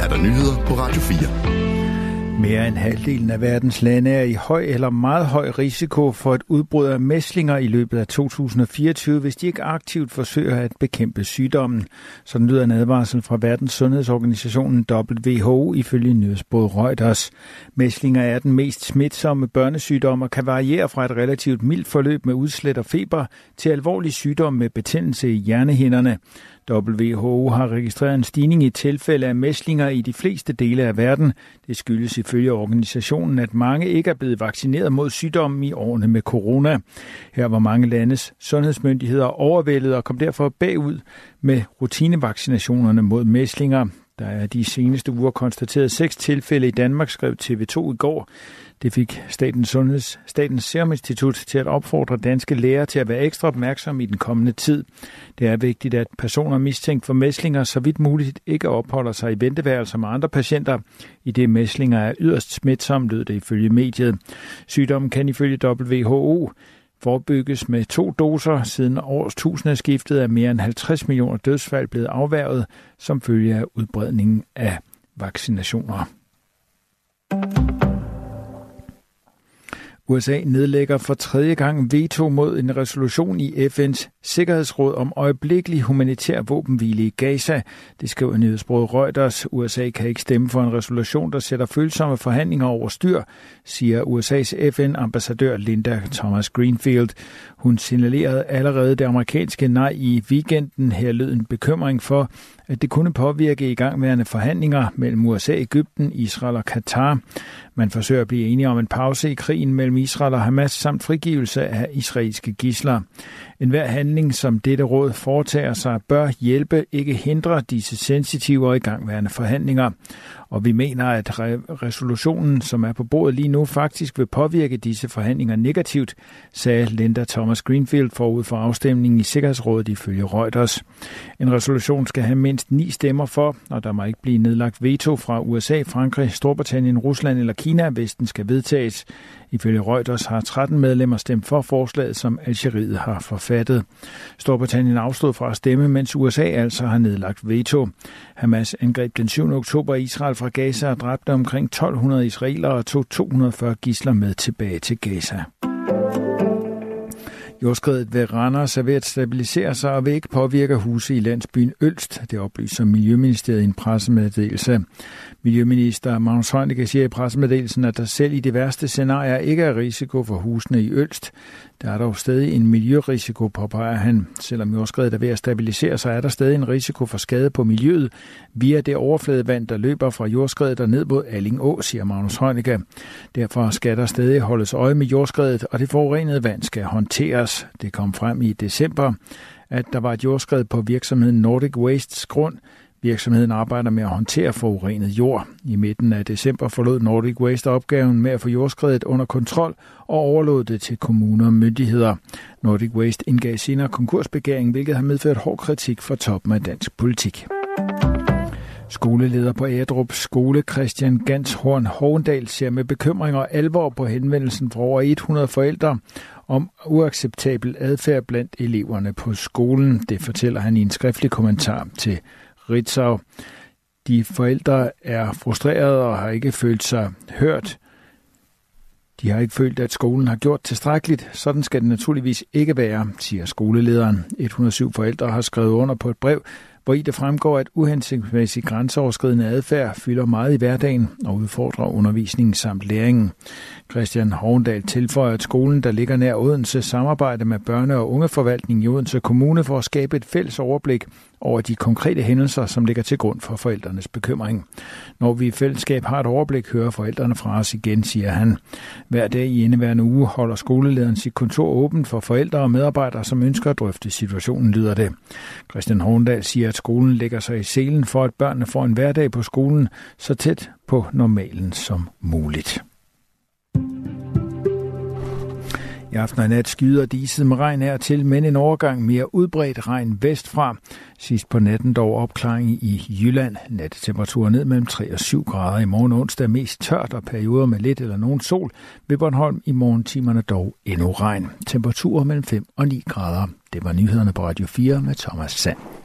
er der nyheder på Radio 4. Mere end halvdelen af verdens lande er i høj eller meget høj risiko for et udbrud af mæslinger i løbet af 2024, hvis de ikke aktivt forsøger at bekæmpe sygdommen. Sådan lyder en advarsel fra Verdens Sundhedsorganisationen WHO ifølge nyhedsbåd Reuters. Mæslinger er den mest smitsomme børnesygdom og kan variere fra et relativt mildt forløb med udslæt og feber til alvorlig sygdom med betændelse i hjernehinderne. WHO har registreret en stigning i tilfælde af mæslinger i de fleste dele af verden. Det skyldes ifølge organisationen, at mange ikke er blevet vaccineret mod sygdommen i årene med corona. Her var mange landes sundhedsmyndigheder overvældet og kom derfor bagud med rutinevaccinationerne mod mæslinger. Der er de seneste uger konstateret seks tilfælde i Danmark, skrev TV2 i går. Det fik Statens, Sundheds, Statens Serum Institut til at opfordre danske læger til at være ekstra opmærksomme i den kommende tid. Det er vigtigt, at personer mistænkt for mæslinger så vidt muligt ikke opholder sig i venteværelser med andre patienter, i det mæslinger er yderst smitsomme, lød det ifølge mediet. Sygdommen kan ifølge WHO forebygges med to doser. Siden årstusindeskiftet er mere end 50 millioner dødsfald blevet afværget som følge af udbredningen af vaccinationer. USA nedlægger for tredje gang veto mod en resolution i FN's Sikkerhedsråd om øjeblikkelig humanitær våbenhvile i Gaza. Det skriver nyhedsbruget Reuters. USA kan ikke stemme for en resolution, der sætter følsomme forhandlinger over styr, siger USA's FN-ambassadør Linda Thomas Greenfield. Hun signalerede allerede det amerikanske nej i weekenden. Her lød en bekymring for, at det kunne påvirke i gangværende forhandlinger mellem USA, Ægypten, Israel og Katar. Man forsøger at blive enige om en pause i krigen mellem Israel og Hamas samt frigivelse af israelske gisler. En hver handling, som dette råd foretager sig, bør hjælpe, ikke hindre disse sensitive og igangværende forhandlinger. Og vi mener, at resolutionen, som er på bordet lige nu, faktisk vil påvirke disse forhandlinger negativt, sagde Linda Thomas Greenfield forud for afstemningen i Sikkerhedsrådet ifølge Reuters. En resolution skal have mindst ni stemmer for, og der må ikke blive nedlagt veto fra USA, Frankrig, Storbritannien, Rusland eller Kina, hvis den skal vedtages. Ifølge Reuters har 13 medlemmer stemt for forslaget, som Algeriet har forfattet. Storbritannien afstod fra at stemme, mens USA altså har nedlagt veto. Hamas angreb den 7. oktober Israel fra Gaza og dræbte omkring 1200 israelere og tog 240 gisler med tilbage til Gaza. Jordskredet ved Randers er ved at stabilisere sig og vil ikke påvirke huse i landsbyen Ølst. Det oplyser Miljøministeriet i en pressemeddelelse. Miljøminister Magnus Heunicke siger i pressemeddelelsen, at der selv i de værste scenarier ikke er risiko for husene i Ølst. Der er dog stadig en miljørisiko, påpeger han. Selvom jordskredet er ved at stabilisere sig, er der stadig en risiko for skade på miljøet via det overfladevand, der løber fra jordskredet og ned mod Alling Å, siger Magnus Heunicke. Derfor skal der stadig holdes øje med jordskredet, og det forurenede vand skal håndteres. Det kom frem i december, at der var et jordskred på virksomheden Nordic Wastes grund, Virksomheden arbejder med at håndtere forurenet jord. I midten af december forlod Nordic Waste opgaven med at få jordskredet under kontrol og overlod det til kommuner og myndigheder. Nordic Waste indgav senere konkursbegæring, hvilket har medført hård kritik fra toppen af dansk politik. Skoleleder på Ædrup Skole, Christian Ganshorn Hovendal, ser med bekymring og alvor på henvendelsen fra over 100 forældre om uacceptabel adfærd blandt eleverne på skolen. Det fortæller han i en skriftlig kommentar til Ritzau. De forældre er frustrerede og har ikke følt sig hørt. De har ikke følt, at skolen har gjort tilstrækkeligt. Sådan skal det naturligvis ikke være, siger skolelederen. 107 forældre har skrevet under på et brev, hvor i det fremgår, at uhensigtsmæssig grænseoverskridende adfærd fylder meget i hverdagen og udfordrer undervisningen samt læringen. Christian Hovendal tilføjer, at skolen, der ligger nær Odense, samarbejder med børne- og ungeforvaltningen i Odense Kommune for at skabe et fælles overblik over de konkrete hændelser, som ligger til grund for forældrenes bekymring. Når vi i fællesskab har et overblik, hører forældrene fra os igen, siger han. Hver dag i indeværende uge holder skolelederen sit kontor åbent for forældre og medarbejdere, som ønsker at drøfte situationen, lyder det. Christian Horndal siger, at skolen lægger sig i selen for, at børnene får en hverdag på skolen så tæt på normalen som muligt. I aften og nat skyder diset med regn her til, men en overgang mere udbredt regn vestfra. Sidst på natten dog opklaring i Jylland. Nattemperaturer ned mellem 3 og 7 grader. I morgen onsdag mest tørt og perioder med lidt eller nogen sol. Ved Bornholm i morgentimerne dog endnu regn. Temperaturer mellem 5 og 9 grader. Det var nyhederne på Radio 4 med Thomas Sand.